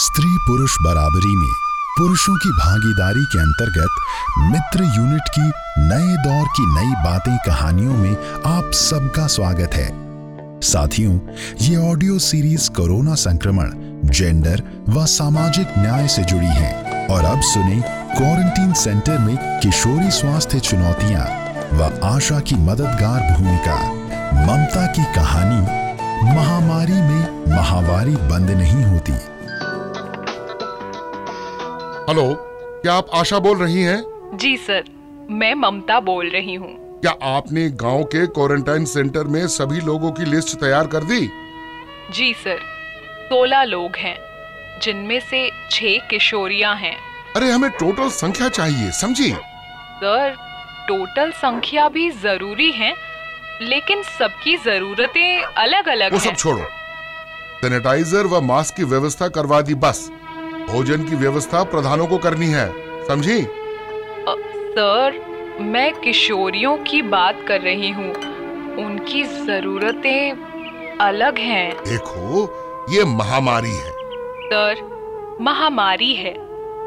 स्त्री पुरुष बराबरी में पुरुषों की भागीदारी के अंतर्गत मित्र यूनिट की नए दौर की नई बातें कहानियों में आप सबका स्वागत है। साथियों, ये ऑडियो सीरीज़ कोरोना संक्रमण, जेंडर व सामाजिक न्याय से जुड़ी है और अब सुने क्वारंटीन सेंटर में किशोरी स्वास्थ्य चुनौतियाँ व आशा की मददगार भूमिका। ममता की कहानी, महामारी में महावारी बंद नहीं होती। हेलो क्या आप आशा बोल रही हैं? जी सर। मैं ममता बोल रही हूँ। क्या आपने गाँव के क्वारंटाइन सेंटर में सभी लोगों की लिस्ट तैयार कर दी? जी सर। सोलह लोग हैं जिनमें से छह किशोरियाँ हैं। अरे हमें टोटल संख्या चाहिए समझी? सर टोटल संख्या भी ज़रूरी है लेकिन सबकी जरूरतें अलग अलग वो सब छोड़ो। सैनिटाइजर व मास्क की व्यवस्था करवा दी बस। भोजन की व्यवस्था प्रधानों को करनी है समझी? सर मैं किशोरियों की बात कर रही हूँ। उनकी जरूरतें अलग हैं। देखो ये महामारी है। सर महामारी है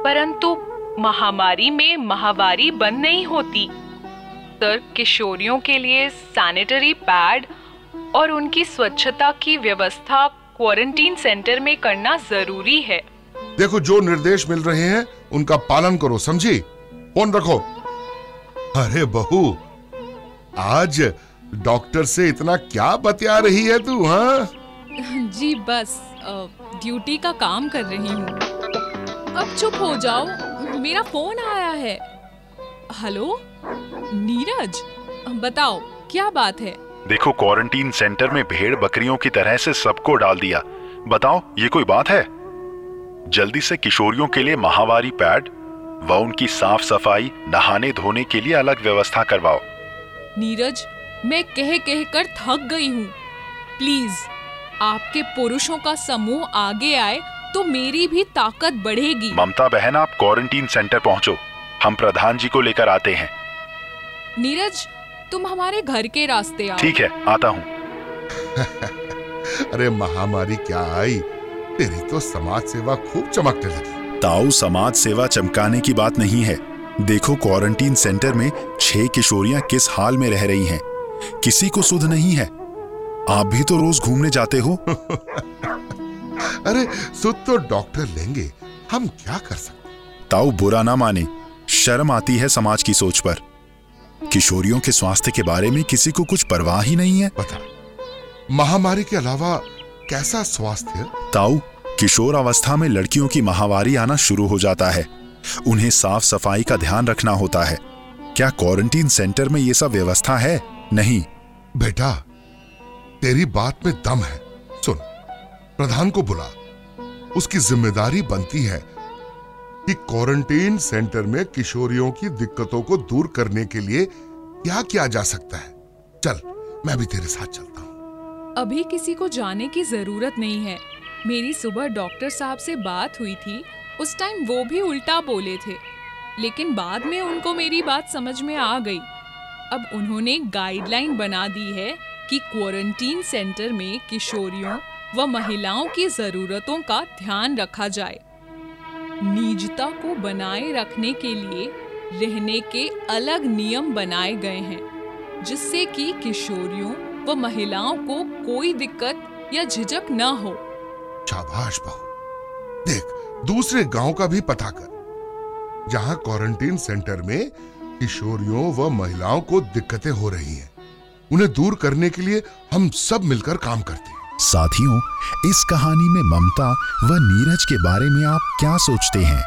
परंतु महामारी में महावारी बंद नहीं होती। सर किशोरियों के लिए सैनिटरी पैड और उनकी स्वच्छता की व्यवस्था क्वारंटीन सेंटर में करना ज़रूरी है। देखो जो निर्देश मिल रहे हैं उनका पालन करो समझी? फ़ोन रखो। अरे बहू आज डॉक्टर से इतना क्या बतिया रही है तू हाँ? जी बस ड्यूटी का काम कर रही हूँ। अब चुप हो जाओ मेरा फ़ोन आया है। हेलो? नीरज बताओ क्या बात है? देखो क्वारंटीन सेंटर में भेड़ बकरियों की तरह से सबको डाल दिया। बताओ ये कोई बात है? जल्दी से किशोरियों के लिए महावारी पैड व उनकी साफ़ सफ़ाई नहाने धोने के लिए अलग व्यवस्था करवाओ। नीरज मैं कह कह कर थक गई हूँ। प्लीज़ आपके पुरुषों का समूह आगे आए तो मेरी भी ताकत बढ़ेगी। ममता बहन आप क्वारंटीन सेंटर पहुँचो। हम प्रधान जी को लेकर आते हैं। नीरज तुम हमारे घर के रास्ते आओ। ठीक है आता हूँ। अरे महामारी क्या आई? तेरी तो समाज सेवा खूब चमकने लगी ताऊ समाज सेवा चमकाने की बात नहीं है। देखो क्वारंटीन सेंटर में छह किशोरियाँ किस हाल में रह रही हैं। किसी को सुध नहीं है। आप भी तो रोज घूमने जाते हो। अरे सुध तो डॉक्टर लेंगे। हम क्या कर सकते ताऊ बुरा ना माने। शर्म आती है समाज की सोच पर। किशोरियों के स्वास्थ्य के बारे में किसी को कुछ परवाह ही नहीं है। बता महामारी के अलावा कैसा स्वास्थ्य? ताऊ किशोर अवस्था में लड़कियों की माहवारी आना शुरू हो जाता है। उन्हें साफ़ सफ़ाई का ध्यान रखना होता है। क्या क्वारंटीन सेंटर में ये सब व्यवस्था है? नहीं। बेटा तेरी बात में दम है। सुन प्रधान को बुला। उसकी ज़िम्मेदारी बनती है कि क्वारंटीन सेंटर में किशोरियों की दिक्कतों को दूर करने के लिए क्या किया जा सकता है। चल मैं भी तेरे साथ चलता हूँ। अभी किसी को जाने की ज़रूरत नहीं है। मेरी सुबह डॉक्टर साहब से बात हुई थी, उस टाइम वो भी उल्टा बोले थे। लेकिन बाद में उनको मेरी बात समझ में आ गई। अब उन्होंने गाइडलाइन बना दी है कि क्वारंटीन सेंटर में किशोरियों व महिलाओं की जरूरतों का ध्यान रखा जाए। निजता को बनाए रखने के लिए रहने के अलग नियम बनाए गए हैं, जिससे कि किशोरियों व महिलाओं को कोई दिक्कत या झिझक न हो। शाबाश बहू देख, दूसरे गाँव का भी पता कर। जहाँ क्वारंटीन सेंटर में किशोरियों व महिलाओं को दिक्कतें हो रही हैं, उन्हें दूर करने के लिए हम सब मिलकर काम करते हैं। साथियों, इस कहानी में ममता व नीरज के बारे में आप क्या सोचते हैं?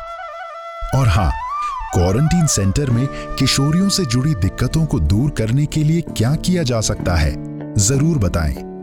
और हाँ क्वारंटीन सेंटर में किशोरियों से जुड़ी दिक्कतों को दूर करने के लिए क्या किया जा सकता है? ज़रूर बताएँ।